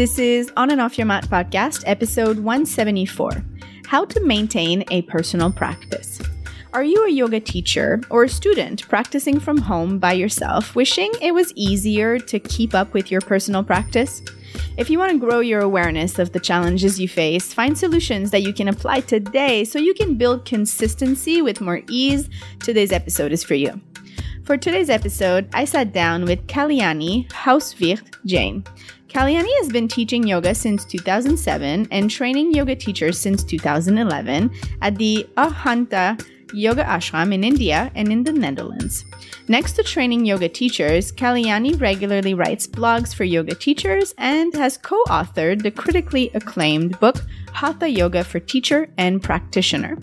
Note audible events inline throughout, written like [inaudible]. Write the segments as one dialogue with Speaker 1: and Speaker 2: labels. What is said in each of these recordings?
Speaker 1: This is On and Off Your Mat podcast, episode 174 How to Maintain a Personal Practice. Are you a yoga teacher or a student practicing from home by yourself, wishing it was easier to keep up with your personal practice? If you want to grow your awareness of the challenges you face, find solutions that you can apply today so you can build consistency with more ease, today's episode is for you. For today's episode, I sat down with Kalyani Hauswirth Jain. Kalyani has been teaching yoga since 2007 and training yoga teachers since 2011 at the Arhanta Yoga Ashram in India and in the Netherlands. Next to training yoga teachers, Kalyani regularly writes blogs for yoga teachers and has co authored the critically acclaimed book Hatha Yoga for Teacher and Practitioner.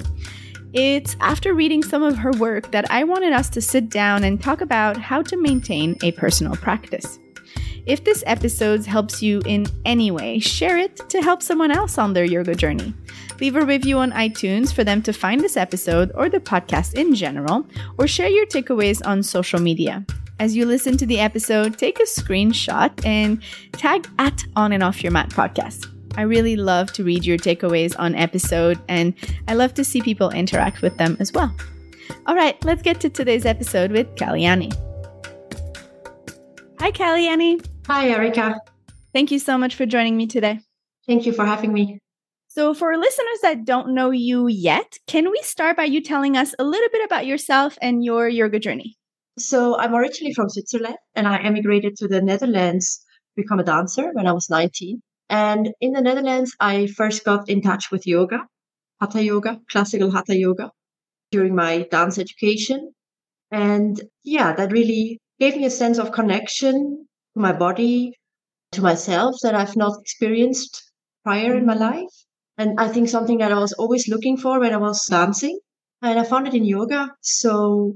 Speaker 1: It's after reading some of her work that I wanted us to sit down and talk about how to maintain a personal practice. If this episode helps you in any way, share it to help someone else on their yoga journey. Leave a review on iTunes for them to find this episode or the podcast in general, or share your takeaways on social media. As you listen to the episode, take a screenshot and tag at On and Off Your Mat podcast. I really love to read your takeaways on episode, and I love to see people interact with them as well. All right, let's get to today's episode with Kalyani. Hi, Kalyani.
Speaker 2: Hi, Erika.
Speaker 1: Thank you so much for joining me today.
Speaker 2: Thank you for having me.
Speaker 1: So, for listeners that don't know you yet, can we start by you telling us a little bit about yourself and your yoga journey?
Speaker 2: So, I'm originally from Switzerland and I emigrated to the Netherlands to become a dancer when I was 19. And in the Netherlands, I first got in touch with yoga, hatha yoga, classical hatha yoga, during my dance education. And yeah, that really gave me a sense of connection to my body, to myself that I've not experienced prior in my mm-hmm. life. And I think something that I was always looking for when I was dancing. And I found it in yoga. So,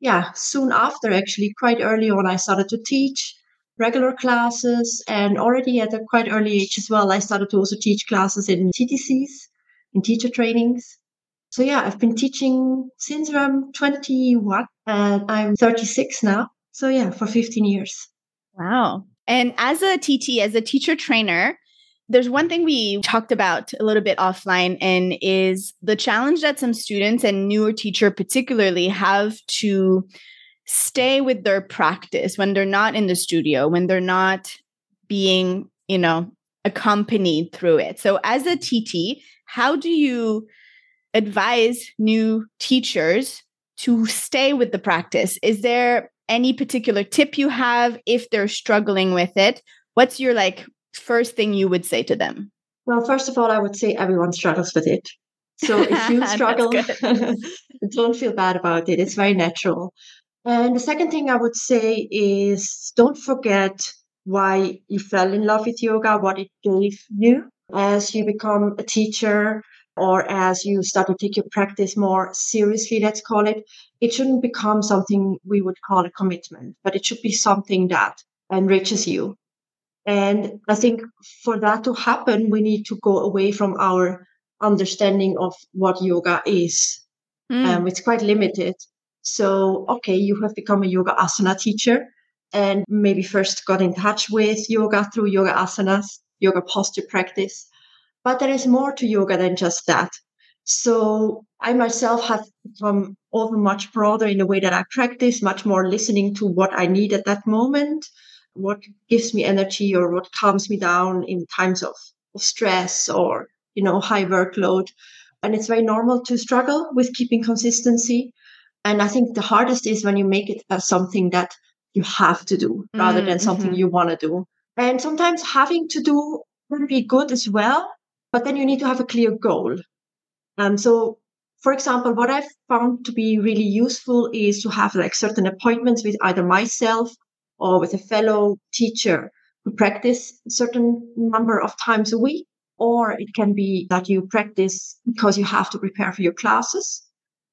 Speaker 2: yeah, soon after, actually, quite early on, I started to teach regular classes. And already at a quite early age as well, I started to also teach classes in TTCs, in teacher trainings. So, yeah, I've been teaching since I'm 21 and I'm 36 now. So, yeah, for 15 years.
Speaker 1: Wow. And as a TT, as a teacher trainer, there's one thing we talked about a little bit offline and is the challenge that some students and newer teacher particularly have to stay with their practice when they're not in the studio when they're not being you know accompanied through it so as a tt how do you advise new teachers to stay with the practice is there any particular tip you have if they're struggling with it what's your like first thing you would say to them?
Speaker 2: Well first of all i would say everyone struggles with it. So if you [laughs] struggle [laughs] don't feel bad about it. It's very natural. And the second thing i would say is don't forget why you fell in love with yoga what it gave you. As you become a teacher or as you start to take your practice more seriously, let's call it, it shouldn't become something we would call a commitment, but it should be something that enriches you. And I think for that to happen, we need to go away from our understanding of what yoga is. Mm. Um, it's quite limited. So, okay, you have become a yoga asana teacher and maybe first got in touch with yoga through yoga asanas, yoga posture practice. But there is more to yoga than just that. So I myself have become over much broader in the way that I practice, much more listening to what I need at that moment, what gives me energy or what calms me down in times of, of stress or, you know, high workload. And it's very normal to struggle with keeping consistency. And I think the hardest is when you make it as something that you have to do rather mm-hmm. than something mm-hmm. you want to do. And sometimes having to do can be good as well but then you need to have a clear goal. Um, so, for example, what I've found to be really useful is to have like certain appointments with either myself or with a fellow teacher who practice a certain number of times a week. Or it can be that you practice because you have to prepare for your classes.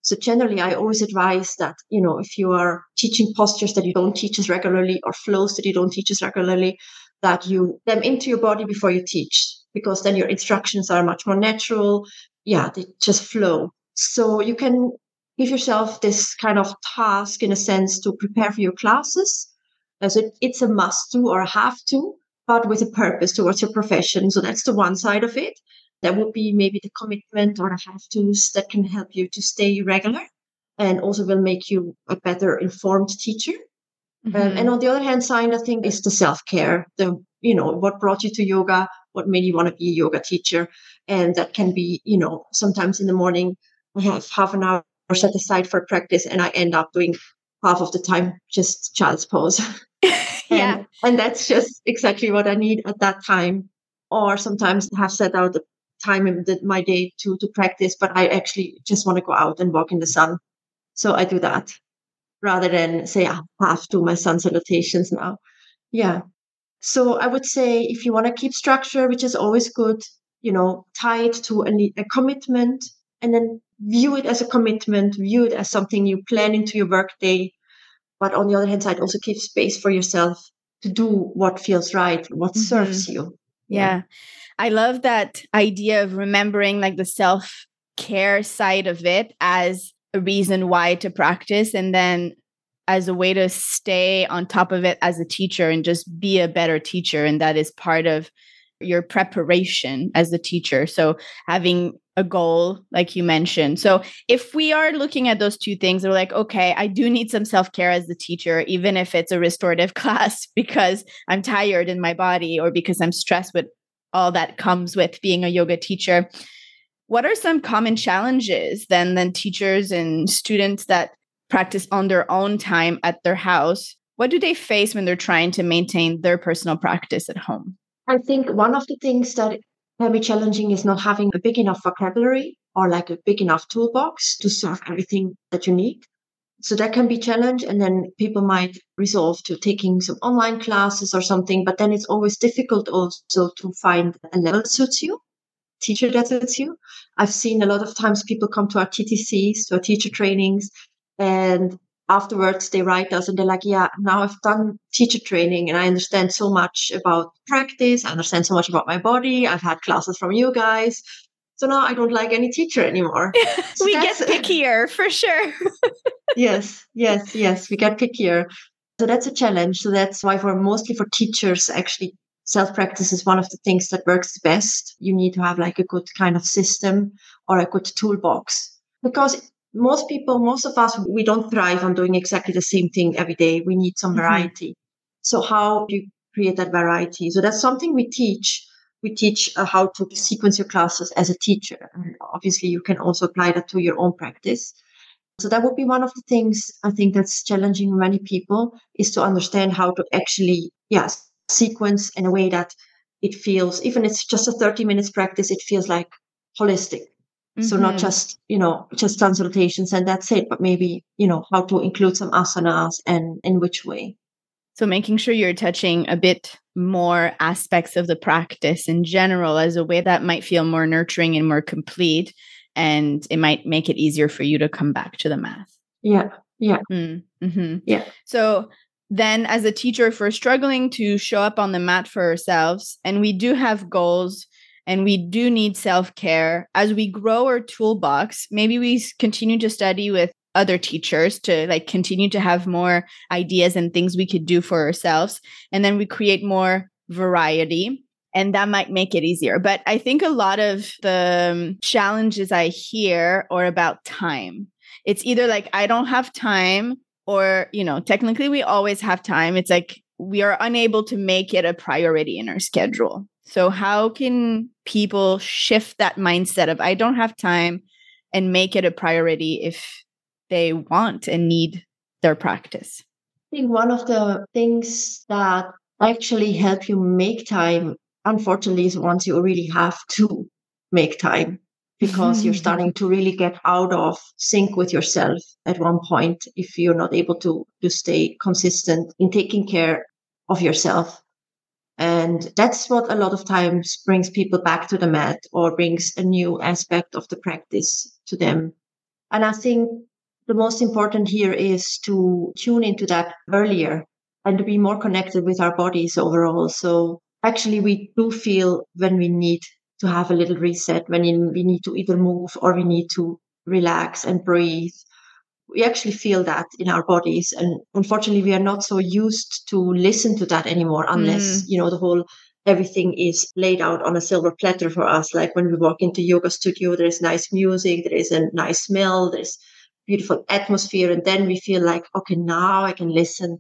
Speaker 2: So generally, I always advise that, you know, if you are teaching postures that you don't teach as regularly or flows that you don't teach as regularly, that you them into your body before you teach because then your instructions are much more natural. Yeah, they just flow. So you can give yourself this kind of task in a sense to prepare for your classes. As it, it's a must do or a have to, but with a purpose towards your profession. So that's the one side of it. That would be maybe the commitment or the have tos that can help you to stay regular and also will make you a better informed teacher. Um, mm-hmm. Um, and on the other hand side, I think is the self care, the, you know, what brought you to yoga, what made you want to be a yoga teacher. And that can be, you know, sometimes in the morning, I have half an hour set aside for practice and I end up doing half of the time just child's pose. [laughs] [laughs]
Speaker 1: yeah.
Speaker 2: And, and that's just exactly what I need at that time. Or sometimes I have set out the time in the, my day to, to practice, but I actually just want to go out and walk in the sun. So I do that rather than say I have to my sun salutations now. Yeah. So I would say if you want to keep structure, which is always good, you know, tied to a, a commitment and then view it as a commitment, view it as something you plan into your workday. But on the other hand side, also keep space for yourself to do what feels right, what mm-hmm. serves you.
Speaker 1: Yeah. yeah. I love that idea of remembering like the self care side of it as a reason why to practice and then as a way to stay on top of it as a teacher and just be a better teacher. And that is part of your preparation as a teacher. So having a goal like you mentioned. So if we are looking at those two things we're like okay i do need some self-care as the teacher even if it's a restorative [laughs] class because i'm tired in my body or because i'm stressed with all that comes with being a yoga teacher. What are some common challenges then then teachers and students that practice on their own time at their house what do they face when they're trying to maintain their personal practice at home
Speaker 2: i think one of the things that can be challenging is not having a big enough vocabulary or like a big enough toolbox to serve everything that you need so that can be challenge and then people might resolve to taking some online classes or something but then it's always difficult also to find a level that suits you teacher that suits you. I've seen a lot of times people come to our TTCs, to our teacher trainings, and afterwards they write us and they're like, yeah, now I've done teacher training and I understand so much about practice. I understand so much about my body. I've had classes from you guys. So now I don't like any teacher anymore. [laughs]
Speaker 1: So we get pickier for sure. [laughs]
Speaker 2: yes, yes, yes. We get pickier. So that's a challenge. So that's why for mostly for teachers, actually self practice is one of the things that works best. You need to have like a good kind of system or a good toolbox because most people, most of us, we don't thrive on doing exactly the same thing every day. We need some mm-hmm. variety. So how do you create that variety? So that's something we teach. We teach uh, how to sequence your classes as a teacher. And obviously you can also apply that to your own practice. So that would be one of the things I think that's challenging many people is to understand how to actually, yes, sequence in a way that it feels, even it's just a 30 minutes practice, it feels like holistic. Mm-hmm. So not mm-hmm. just, you know, just sun salutations and that's it, but maybe, you know, how to include some asanas and in which way.
Speaker 1: So making sure you're touching a bit more aspects of the practice in general as a way that might feel more nurturing and more complete. And it might make it easier for you to come back to the math.
Speaker 2: Yeah. Yeah.
Speaker 1: Mm, mm-hmm.
Speaker 2: Yeah.
Speaker 1: So then as a teacher if we're struggling to show up on the mat for ourselves and we do have goals and we do need self-care. As we grow our toolbox maybe we continue to study with other teachers to like continue to have more ideas and things we could do for ourselves and then we create more variety and that might make it easier. But i think a lot of the um, challenges i hear are about time. It's either like i don't have time or you know technically we always have time. It's like we are unable to make it a priority in our schedule so how can people shift that mindset of i don't have time and make it a priority if they want and need their practice?
Speaker 2: I think one of the things that actually help you make time unfortunately is once you really have to make time because you're [laughs] starting to really get out of sync with yourself at one point if you're not able to to stay consistent in taking care of yourself and that's what a lot of times brings people back to the mat or brings a new aspect of the practice to them. And i think the most important here is to tune into that earlier and to be more connected with our bodies overall. So actually we do feel when we need to have a little reset when we need to either move or we need to relax and breathe we actually feel that in our bodies. And unfortunately, we are not so used to listen to that anymore unless, mm. you know, the whole everything is laid out on a silver platter for us. Like when we walk into yoga studio, there's nice music, there is a nice smell, there's beautiful atmosphere. And then we feel like, okay, now I can listen,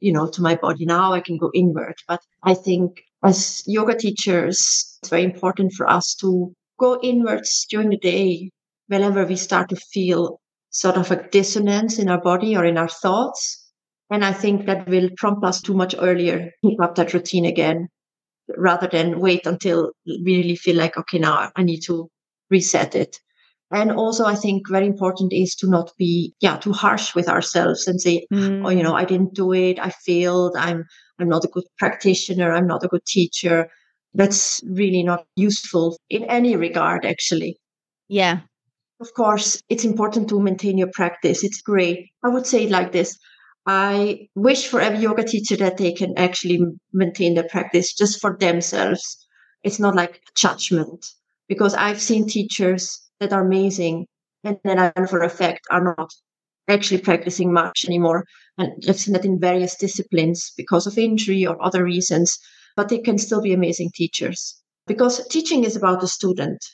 Speaker 2: you know, to my body. Now I can go inward. But I think as yoga teachers, it's very important for us to go inwards during the day whenever we start to feel sort of a dissonance in our body or in our thoughts. And I think that will prompt us too much earlier, pick up that routine again, rather than wait until we really feel like, okay, now I need to reset it. And also, I think very important is to not be, yeah, too harsh with ourselves and say, mm. oh, you know, I didn't do it. I failed. I'm, I'm not a good practitioner. I'm not a good teacher. That's really not useful in any regard, actually.
Speaker 1: Yeah.
Speaker 2: Of course, it's important to maintain your practice. It's great. I would say it like this. I wish for every yoga teacher that they can actually maintain their practice just for themselves. It's not like judgment because I've seen teachers that are amazing and then for a fact are not actually practicing much anymore. And I've seen that in various disciplines because of injury or other reasons, but they can still be amazing teachers because teaching is about the student.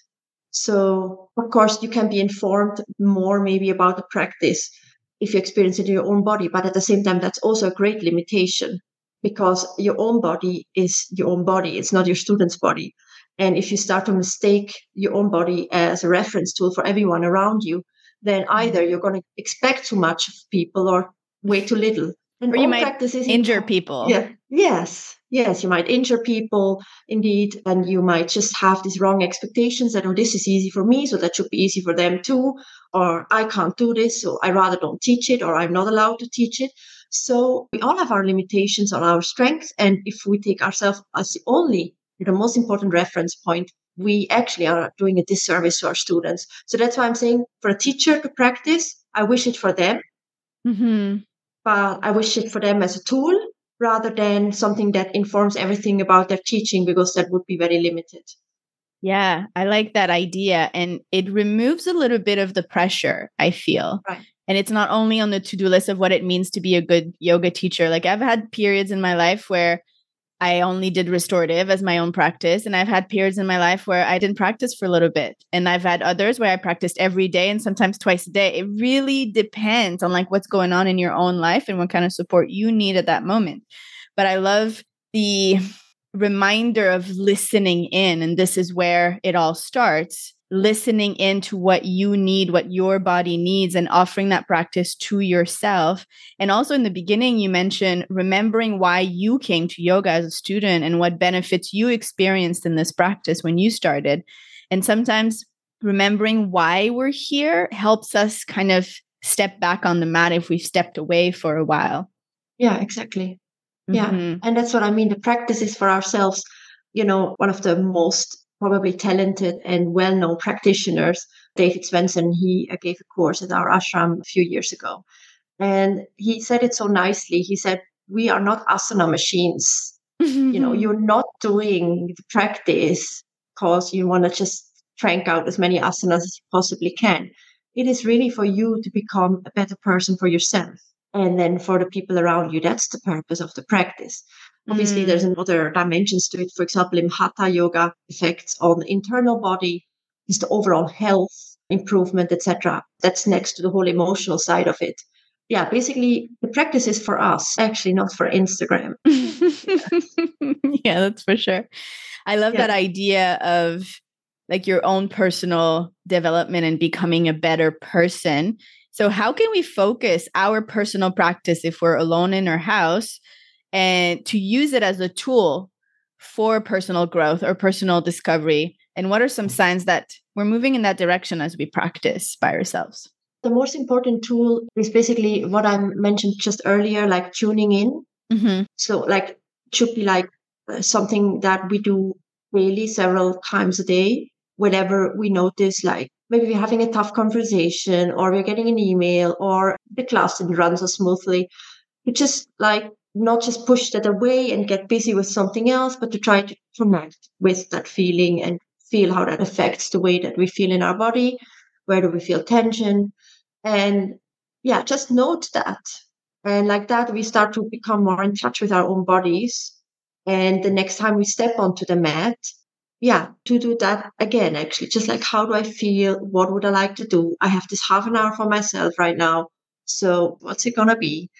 Speaker 2: So, of course, you can be informed more maybe about the practice if you experience it in your own body. But at the same time, that's also a great limitation because your own body is your own body. It's not your student's body. And if you start to mistake your own body as a reference tool for everyone around you, then mm-hmm. either you're going to expect too much of people or way too little.
Speaker 1: And or you might injure people.
Speaker 2: Yeah. Yes. Yes. You might injure people indeed. And you might just have these wrong expectations that, oh, this is easy for me. So that should be easy for them too. Or I can't do this. So I rather don't teach it or I'm not allowed to teach it. So we all have our limitations on our strengths. And if we take ourselves as the only, the most important reference point, we actually are doing a disservice to our students. So that's why I'm saying for a teacher to practice, I wish it for them. Mm-hmm but I wish it for them as a tool rather than something that informs everything about their teaching because that would be very limited.
Speaker 1: Yeah, I like that idea. And it removes a little bit of the pressure, I feel.
Speaker 2: Right.
Speaker 1: And it's not only on the to do list of what it means to be a good yoga teacher. Like I've had periods in my life where I only did restorative as my own practice. And I've had periods in my life where I didn't practice for a little bit. And I've had others where I practiced every day and sometimes twice a day. It really depends on like what's going on in your own life and what kind of support you need at that moment. But I love the reminder of listening in. And this is where it all starts listening into what you need, what your body needs, and offering that practice to yourself. And also in the beginning, you mentioned remembering why you came to yoga as a student and what benefits you experienced in this practice when you started. And sometimes remembering why we're here helps us kind of step back on the mat if we've stepped away for a while.
Speaker 2: Yeah, exactly. Yeah. Mm-hmm. And that's what I mean. The practice is for ourselves. You know, one of the most probably talented and well-known practitioners. David Swensen, he uh, gave a course at our ashram a few years ago. And he said it so nicely. He said, we are not asana machines. [laughs] you know, you're not doing the practice because you want to just crank out as many asanas as you possibly can. It is really for you to become a better person for yourself and then for the people around you. That's the purpose of the practice. Obviously, mm. there's another dimensions to it. For example, in Hatha Yoga, effects on the internal body is the overall health improvement, etc. That's next to the whole emotional side of it. Yeah, basically, the practice is for us, actually, not for Instagram. [laughs]
Speaker 1: yeah, that's for sure. I love yeah. that idea of like your own personal development and becoming a better person. So, how can we focus our personal practice if we're alone in our house and to use it as a tool for personal growth or personal discovery? And what are some signs that we're moving in that direction as we practice by ourselves?
Speaker 2: The most important tool is basically what I mentioned just earlier, like tuning in. Mm-hmm. So, like, should be like uh, something that we do daily, several times a day, whenever we notice, like, maybe we're having a tough conversation or we're getting an email or the class didn't run so smoothly. We just like not just push that away and get busy with something else, but to try to connect with that feeling and feel how that affects the way that we feel in our body. Where do we feel tension? And yeah, just note that. And like that, we start to become more in touch with our own bodies. And the next time we step onto the mat, yeah, to do that again, actually, just like how do I feel? What would I like to do? I have this half an hour for myself right now. So what's it going to be?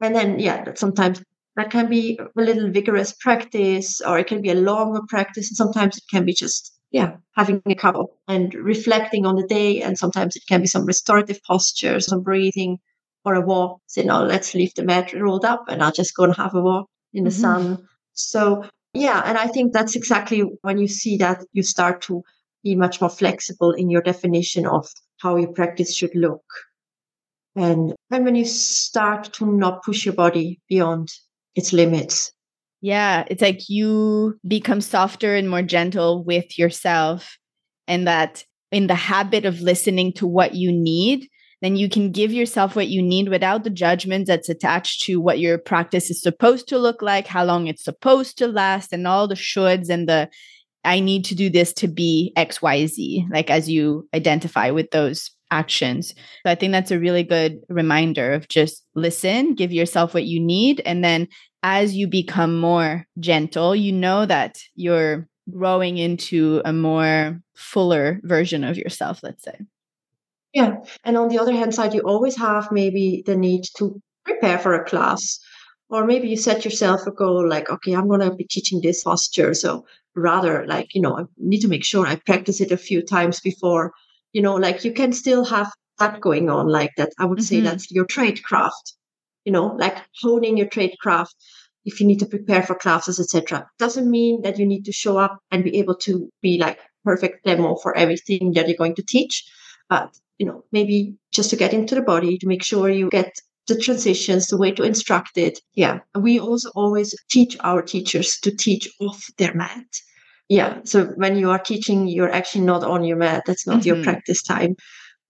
Speaker 2: And then, yeah, that sometimes that can be a little vigorous practice or it can be a longer practice. And sometimes it can be just, yeah, having a cup and reflecting on the day. And sometimes it can be some restorative postures, some breathing or a walk. Say, no, let's leave the mat rolled up and I'll just go and have a walk in the mm-hmm. sun. So yeah, and I think that's exactly when you see that you start to be much more flexible in your definition of how your practice should look. And, and when you start to not push your body beyond its limits.
Speaker 1: Yeah, it's like you become softer and more gentle with yourself, and that in the habit of listening to what you need, then you can give yourself what you need without the judgment that's attached to what your practice is supposed to look like, how long it's supposed to last, and all the shoulds and the I need to do this to be XYZ, like as you identify with those actions. So I think that's a really good reminder of just listen, give yourself what you need. And then as you become more gentle, you know that you're growing into a more fuller version of yourself, let's say.
Speaker 2: Yeah. And on the other hand side, you always have maybe the need to prepare for a class. Or maybe you set yourself a goal like, okay, I'm going to be teaching this posture. So rather, like, you know, I need to make sure I practice it a few times before, you know, like you can still have that going on like that. I would mm-hmm. say that's your trade craft, you know, like honing your trade craft if you need to prepare for classes, etc. Doesn't mean that you need to show up and be able to be like perfect demo for everything that you're going to teach. But you know, maybe just to get into the body, to make sure you get the transitions, the way to instruct it. Yeah. We also always teach our teachers to teach off their mat. Yeah. So when you are teaching, you're actually not on your mat. That's not mm-hmm. your practice time.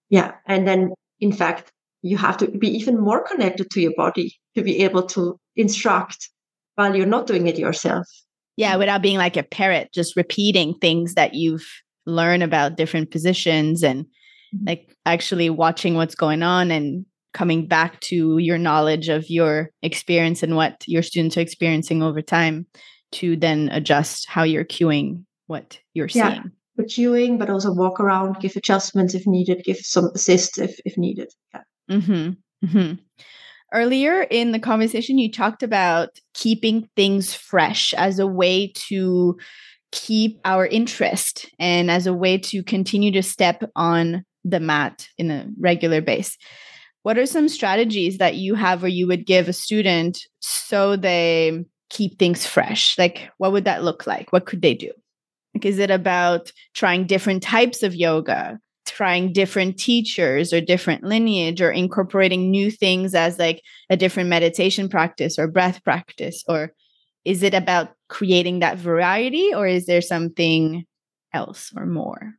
Speaker 2: Yeah. And then, in fact, you have to be even more connected to your body to be able to instruct while you're not doing it yourself.
Speaker 1: Yeah. Without being like a parrot, just repeating things that you've learned about different positions and Mm-hmm. like actually watching what's going on and coming back to your knowledge of your experience and what your students are experiencing over time to then adjust how you're cueing what you're yeah. seeing.
Speaker 2: But cueing, but also walk around, give adjustments if needed, give some assist if, if needed. Yeah.
Speaker 1: Mm-hmm. Mm-hmm. Earlier in the conversation, you talked about keeping things fresh as a way to keep our interest and as a way to continue to step on the mat in a regular base what are some strategies that you have where you would give a student so they keep things fresh? Like what would that look like? What could they do? Like is it about trying different types of yoga trying different teachers or different lineage or incorporating new things as like a different meditation practice or breath practice? Or is it about creating that variety or is there something else or more?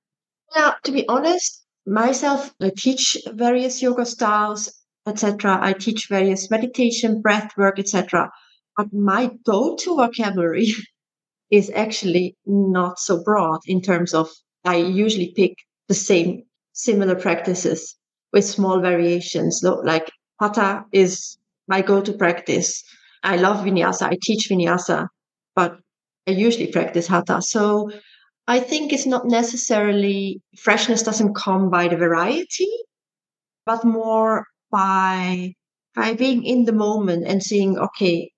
Speaker 2: Yeah to be honest myself, I teach various yoga styles, etc. I teach various meditation, breath work, etc. But my go-to vocabulary [laughs] is actually not so broad in terms of I usually pick the same similar practices with small variations. Like Hatha is my go-to practice. I love vinyasa. I teach vinyasa, but I usually practice hatha. So I think it's not necessarily freshness doesn't come by the variety, but more by by being in the moment and seeing, okay,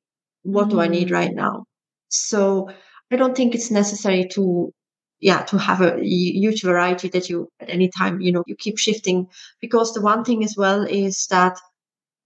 Speaker 2: what do I need mm. right now? So I don't think it's necessary to yeah to have a huge variety that you at any time you know you keep shifting because the one thing as well is that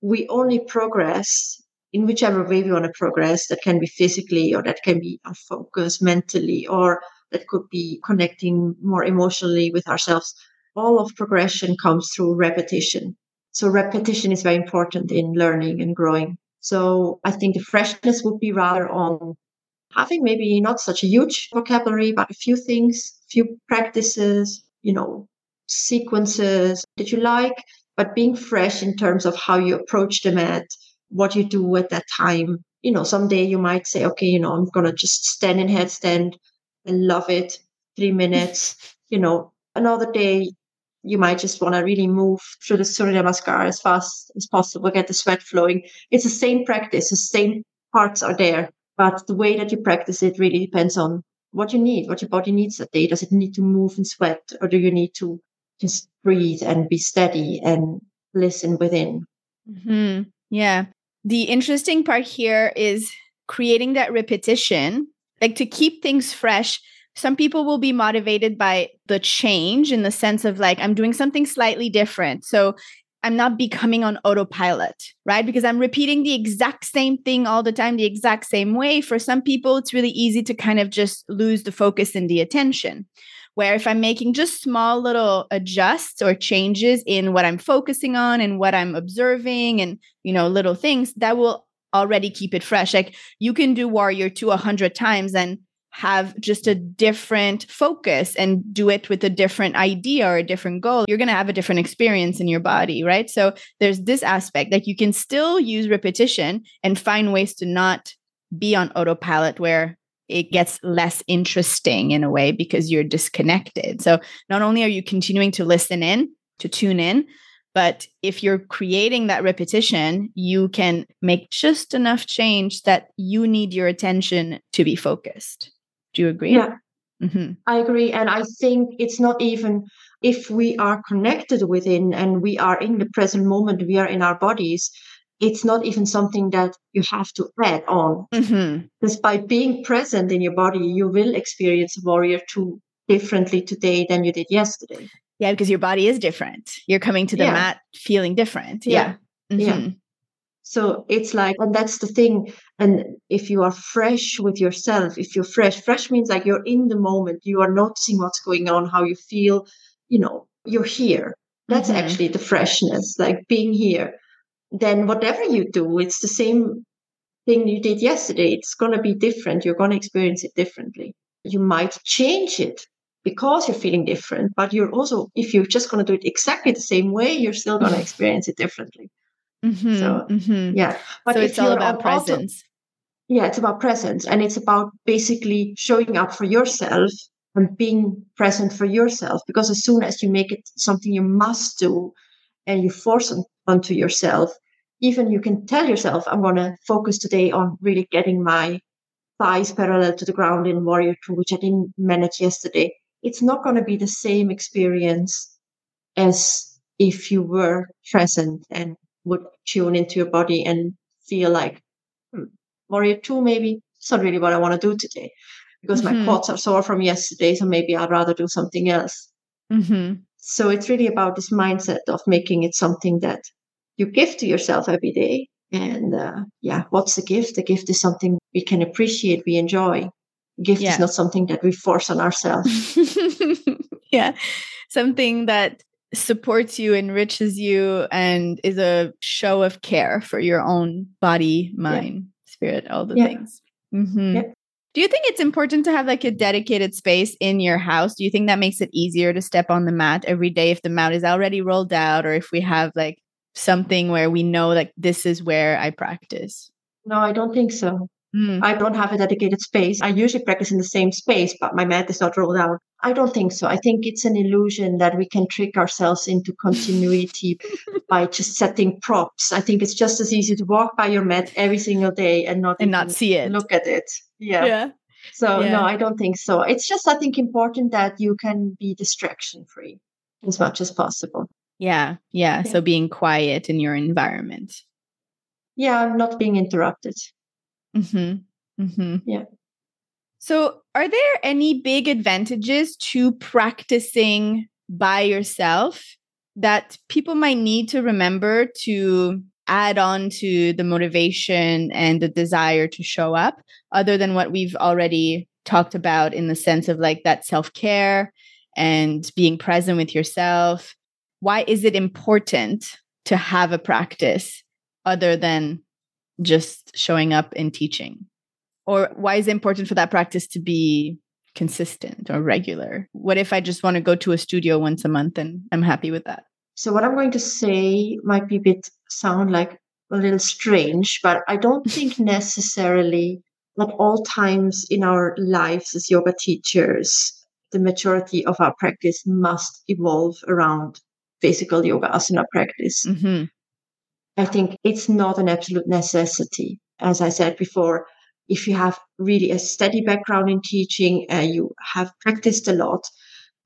Speaker 2: we only progress in whichever way we want to progress that can be physically or that can be our focus mentally or that could be connecting more emotionally with ourselves. All of progression comes through repetition. So repetition is very important in learning and growing. So I think the freshness would be rather on having maybe not such a huge vocabulary, but a few things, few practices, you know, sequences that you like, but being fresh in terms of how you approach the mat, what you do at that time. You know, someday you might say, okay, you know, I'm to just stand in headstand and love it. Three minutes, you know, another day, you might just want to really move through the Surya Namaskar as fast as possible, get the sweat flowing. It's the same practice, the same parts are there, but the way that you practice it really depends on what you need, what your body needs that day. Does it need to move and sweat, or do you need to just breathe and be steady and listen within?
Speaker 1: Mm-hmm. Yeah. The interesting part here is creating that repetition, like to keep things fresh. Some people will be motivated by the change in the sense of like, I'm doing something slightly different. So I'm not becoming on autopilot, right? Because I'm repeating the exact same thing all the time, the exact same way. For some people, it's really easy to kind of just lose the focus and the attention. Where if I'm making just small little adjusts or changes in what I'm focusing on and what I'm observing and, you know, little things, that will already keep it fresh. Like you can do Warrior Two a hundred times and have just a different focus and do it with a different idea or a different goal, you're going to have a different experience in your body, right? So there's this aspect that you can still use repetition and find ways to not be on autopilot where it gets less interesting in a way because you're disconnected. So not only are you continuing to listen in, to tune in, but if you're creating that repetition, you can make just enough change that you need your attention to be focused. Do you agree?
Speaker 2: Yeah. Mm-hmm. I agree. And I think it's not even if we are connected within and we are in the present moment, we are in our bodies, it's not even something that you have to add on. Mm-hmm. Because by being present in your body, you will experience Warrior 2 differently today than you did yesterday.
Speaker 1: Yeah, because your body is different. You're coming to the yeah. mat feeling different. Yeah.
Speaker 2: Yeah. Mm-hmm. yeah. So it's like, and that's the thing. And if you are fresh with yourself, if you're fresh, fresh means like you're in the moment, you are noticing what's going on, how you feel, you know, you're here. That's mm-hmm. actually the freshness, like being here. Then whatever you do, it's the same thing you did yesterday. It's going to be different. You're going to experience it differently. You might change it because you're feeling different, but you're also, if you're just going to do it exactly the same way, you're still going to experience it differently. Mm-hmm, so mm-hmm. yeah,
Speaker 1: but so it's all about presence.
Speaker 2: yeah, it's about presence, and it's about basically showing up for yourself and being present for yourself. Because as soon as you make it something you must do, and you force it onto yourself, even you can tell yourself, "I'm going to focus today on really getting my thighs parallel to the ground in Warrior Two, which I didn't manage yesterday." It's not going to be the same experience as if you were present and would tune into your body and feel like hmm, warrior two maybe it's not really what i want to do today because mm-hmm. my quads are sore from yesterday so maybe i'd rather do something else mm-hmm. so it's really about this mindset of making it something that you give to yourself every day and uh, yeah what's the gift the gift is something we can appreciate we enjoy gift yeah. is not something that we force on ourselves [laughs]
Speaker 1: yeah something that supports you, enriches you, and is a show of care for your own body, mind, yeah. spirit, all the yeah. things. Mm-hmm. Yeah. Do you think it's important to have like a dedicated space in your house? Do you think that makes it easier to step on the mat every day if the mat is already rolled out or if we have like something where we know like this is where I practice?
Speaker 2: No, I don't think so. Mm. I don't have a dedicated space. I usually practice in the same space, but my mat is not rolled out. I don't think so. I think it's an illusion that we can trick ourselves into continuity [laughs] by just setting props. I think it's just as easy to walk by your mat every single day and not
Speaker 1: and not see it.
Speaker 2: Look at it. Yeah. Yeah. So yeah. no, I don't think so. It's just I think important that you can be distraction free as much as possible.
Speaker 1: Yeah, yeah. Yeah. So being quiet in your environment.
Speaker 2: Yeah, not being interrupted.
Speaker 1: Mm-hmm. Mm-hmm.
Speaker 2: Yeah.
Speaker 1: So, are there any big advantages to practicing by yourself that people might need to remember to add on to the motivation and the desire to show up, other than what we've already talked about in the sense of like that self care and being present with yourself? Why is it important to have a practice other than just showing up and teaching? Or why is it important for that practice to be consistent or regular? What if I just want to go to a studio once a month and I'm happy with that?
Speaker 2: So what I'm going to say might be a bit sound like a little strange, but I don't [laughs] think necessarily at all times in our lives as yoga teachers the majority of our practice must evolve around physical yoga asana practice. Mm-hmm. I think it's not an absolute necessity. As I said before, if you have really a steady background in teaching, uh, you have practiced a lot,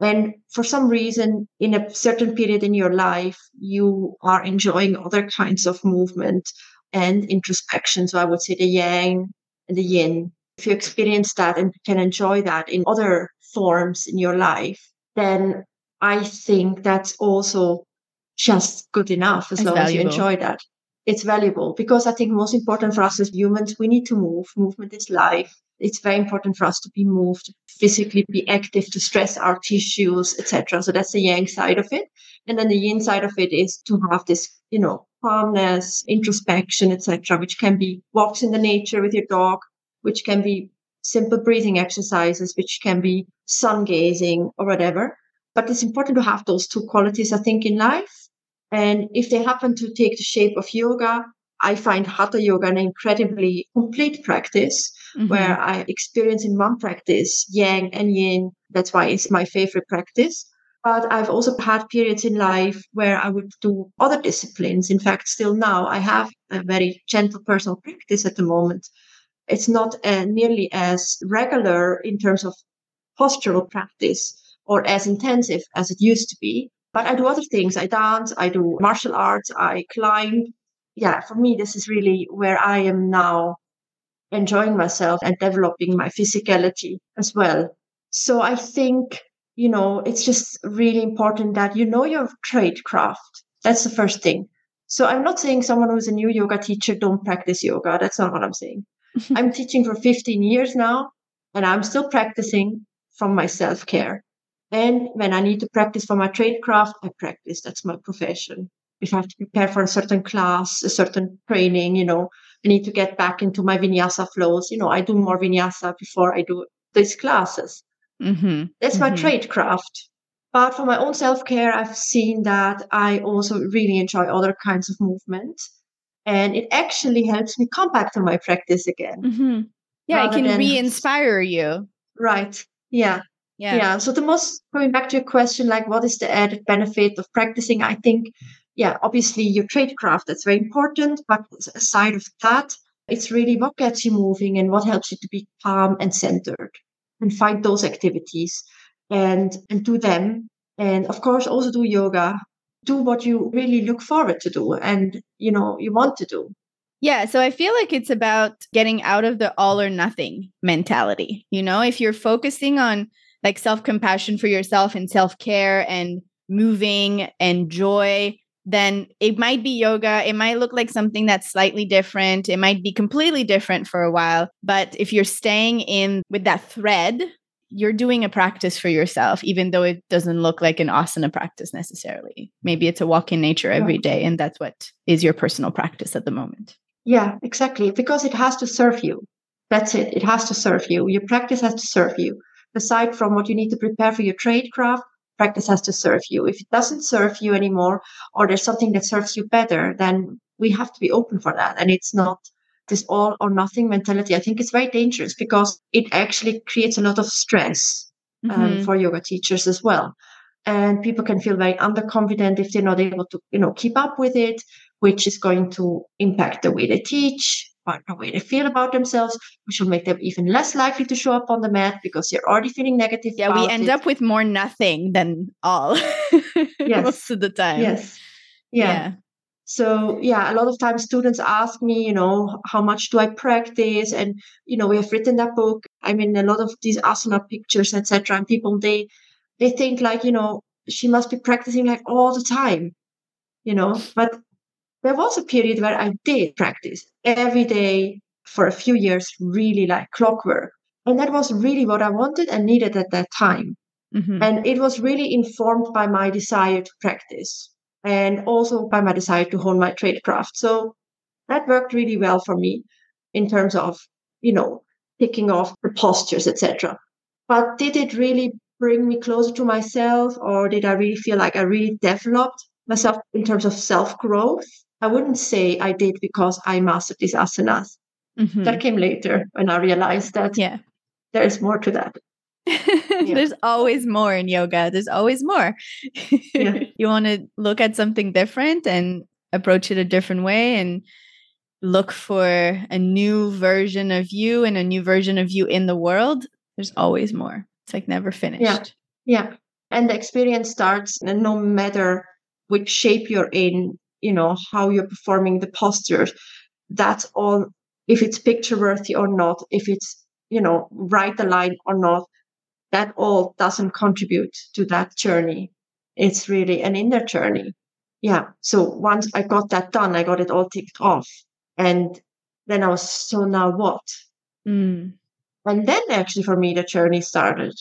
Speaker 2: and for some reason in a certain period in your life you are enjoying other kinds of movement and introspection. So i would say the yang and the yin. If you experience that and can enjoy that in other forms in your life then i think that's also just good enough as it's long valuable. as you enjoy that it's valuable because i think most important for us as humans we need to move. Movement is life. It's very important for us to be moved physically be active to stress our tissues etc so that's the yang side of it. And then the yin side of it is to have this you know calmness introspection etc which can be walks in the nature with your dog which can be simple breathing exercises which can be sun gazing or whatever. But it's important to have those two qualities i think in life and if they happen to take the shape of yoga I find Hatha Yoga an incredibly complete practice mm-hmm. where I experience in one practice Yang and Yin. That's why it's my favorite practice. But I've also had periods in life where I would do other disciplines. In fact, still now, I have a very gentle personal practice at the moment. It's not uh, nearly as regular in terms of postural practice or as intensive as it used to be. But I do other things. I dance, I do martial arts, I climb, yeah, for me, this is really where I am now enjoying myself and developing my physicality as well. So I think, you know, it's just really important that you know your trade craft. That's the first thing. So I'm not saying someone who's a new yoga teacher don't practice yoga. That's not what I'm saying. [laughs] I'm teaching for 15 years now and I'm still practicing from my self care. And when I need to practice for my trade craft, I practice. That's my profession if I have to prepare for a certain class, a certain training, you know, I need to get back into my vinyasa flows. You know, I do more vinyasa before I do these classes. Mm-hmm. That's mm-hmm. my trade craft. But for my own self care, I've seen that I also really enjoy other kinds of movement. And it actually helps me come back to my practice again.
Speaker 1: Mm-hmm. Yeah, it can re inspire you.
Speaker 2: Right. Yeah. Yeah. Yeah. So the most going back to your question, like what is the added benefit of practicing? I think yeah, obviously your trade craft, that's very important. But aside of that, it's really what gets you moving and what helps you to be calm and centered and find those activities and, and do them. And of course, also do yoga, do what you really look forward to do and, you know, you want to do.
Speaker 1: Yeah, so I feel like it's about getting out of the all or nothing mentality. You know, if you're focusing on like self compassion for yourself and self care and moving and joy, then it might be yoga. It might look like something that's slightly different. It might be completely different for a while. But if you're staying in with that thread, you're doing a practice for yourself, even though it doesn't look like an asana practice necessarily. Maybe it's a walk in nature every day, and that's what is your personal practice at the moment.
Speaker 2: Yeah, exactly. Because it has to serve you. That's it. It has to serve you. Your practice has to serve you. Aside from what you need to prepare for your trade craft, practice has to serve you. If it doesn't serve you anymore, or there's something that serves you better, then we have to be open for that. And it's not this all or nothing mentality. I think it's very dangerous because it actually creates a lot of stress um, mm-hmm. for yoga teachers as well. And people can feel very underconfident if they're not able to, you know, keep up with it, which is going to impact the way they teach, about the way they feel about themselves, which will make them even less likely to show up on the mat because they're already feeling negative.
Speaker 1: Yeah, we end
Speaker 2: it.
Speaker 1: up with more nothing than all [laughs] yes. most of the time.
Speaker 2: Yes. Yeah. yeah. So yeah, a lot of times students ask me, you know, how much do I practice? And you know, we have written that book. I mean, a lot of these asana pictures, etc. And people they they think like, you know, she must be practicing like all the time, you know. But there was a period where I did practice every day for a few years, really like clockwork. And that was really what I wanted and needed at that time. Mm-hmm. And it was really informed by my desire to practice and also by my desire to hone my trade craft. So that worked really well for me in terms of, you know, picking off the postures, etc. But did it really bring me closer to myself or did I really feel like I really developed myself in terms of self growth? I wouldn't say I did because I mastered these asanas. Mm-hmm. That came later when I realized that
Speaker 1: yeah.
Speaker 2: there is more to that. [laughs]
Speaker 1: yeah. There's always more in yoga. There's always more. [laughs] Yeah. you want to look at something different and approach it a different way and look for a new version of you and a new version of you in the world. There's always more. It's like never finished.
Speaker 2: Yeah. Yeah. And the experience starts and no matter which shape you're in, you know, how you're performing the postures, that's all if it's picture worthy or not, if it's, you know, right aligned or not, that all doesn't contribute to that journey. It's really an inner journey. Yeah. So once I got that done, I got it all ticked off. And then I was, so now what? Mm. And then actually for me, the journey started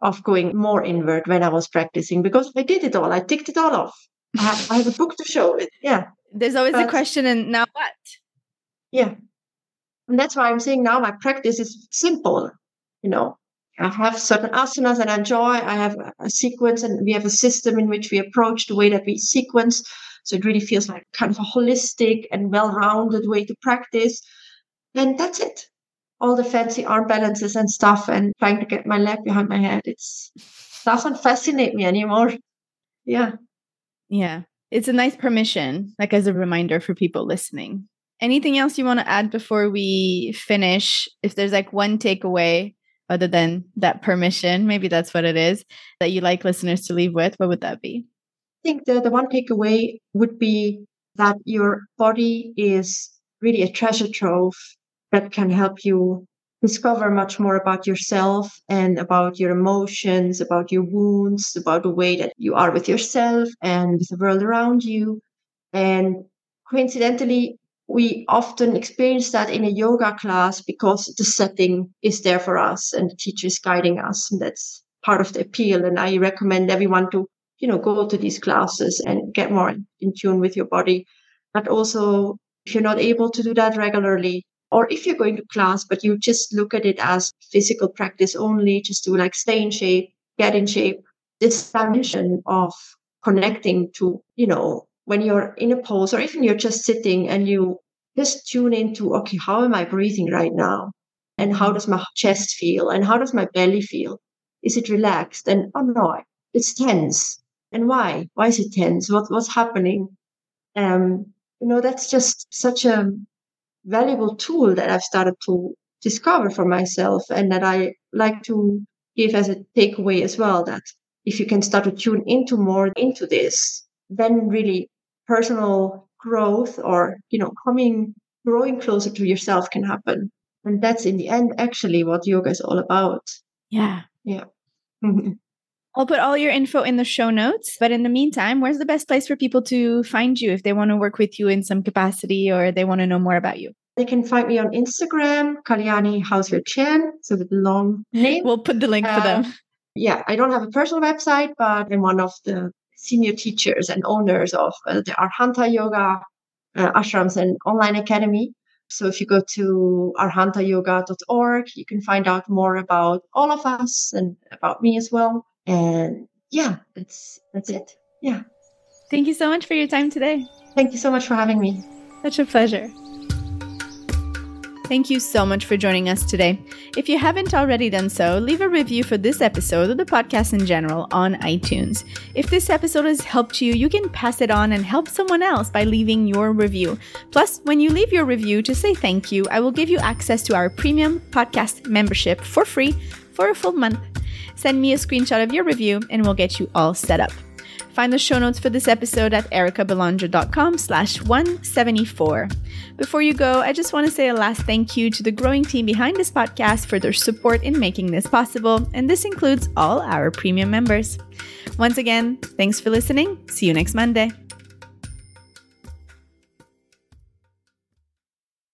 Speaker 2: of going more inward when I was practicing because I did it all. I ticked it all off. I have, I have a book to show it. Yeah.
Speaker 1: There's always but, a uh, question, and now what?
Speaker 2: Yeah. And that's why I'm saying now my practice is simple. You know, I have certain asanas that I enjoy. I have a sequence and we have a system in which we approach the way that we sequence. So it really feels like kind of a holistic and well rounded way to practice. And that's it. All the fancy arm balances and stuff and trying to get my leg behind my head. It's doesn't fascinate me anymore. Yeah.
Speaker 1: Yeah. It's a nice permission, like as a reminder for people listening. Anything else you want to add before we finish? If there's like one takeaway other than that permission, maybe that's what it is that you like listeners to leave with, what would that be?
Speaker 2: I think the, the one takeaway would be that your body is really a treasure trove that can help you discover much more about yourself and about your emotions, about your wounds, about the way that you are with yourself and with the world around you. And coincidentally, we often experience that in a yoga class because the setting is there for us and the teacher is guiding us. And that's part of the appeal. And I recommend everyone to, you know, go to these classes and get more in tune with your body. But also, if you're not able to do that regularly, or if you're going to class, but you just look at it as physical practice only, just to like stay in shape, get in shape, this dimension of connecting to, you know, when you're in a pose or even you're just sitting and you just tune into, okay, how am I breathing right now? And how does my chest feel? And how does my belly feel? Is it relaxed? And oh no, it's tense. And why? Why is it tense? What, what's happening? Um, you know, that's just such a valuable tool that I've started to discover for myself and that I like to give as a takeaway as well that if you can start to tune into more into this, then really personal growth or you know coming growing closer to yourself can happen and that's in the end actually what yoga is all about
Speaker 1: yeah
Speaker 2: yeah mm-hmm.
Speaker 1: I'll put all your info in the show notes. But in the meantime, where's the best place for people to find you if they want to work with you in some capacity or they want to know more about you?
Speaker 2: They can find me on Instagram, Kalyani Hauswirth Jain, so with a long name.
Speaker 1: We'll put the link uh, for them.
Speaker 2: Yeah, I don't have a personal website, but I'm one of the senior teachers and owners of uh, the Arhanta Yoga uh, ashrams and online academy. So if you go to arhantayoga.org, you can find out more about all of us and about me as well. And yeah, that's that's it. Yeah.
Speaker 1: Thank you so much for your time today.
Speaker 2: Thank you so much for having me.
Speaker 1: Such a pleasure. Thank you so much for joining us today. If you haven't already done so, leave a review for this episode or the podcast in general on iTunes. If this episode has helped you, you can pass it on and help someone else by leaving your review. Plus, when you leave your review to say thank you, I will give you access to our premium podcast membership for free for a full month. Send me a screenshot of your review and we'll get you all set up. Find the show notes for this episode at erikabelanger.com slash 174. Before you go, I just want to say a last thank you to the growing team behind this podcast for their support in making this possible, and this includes all our premium members. Once again, thanks for listening. See you next Monday.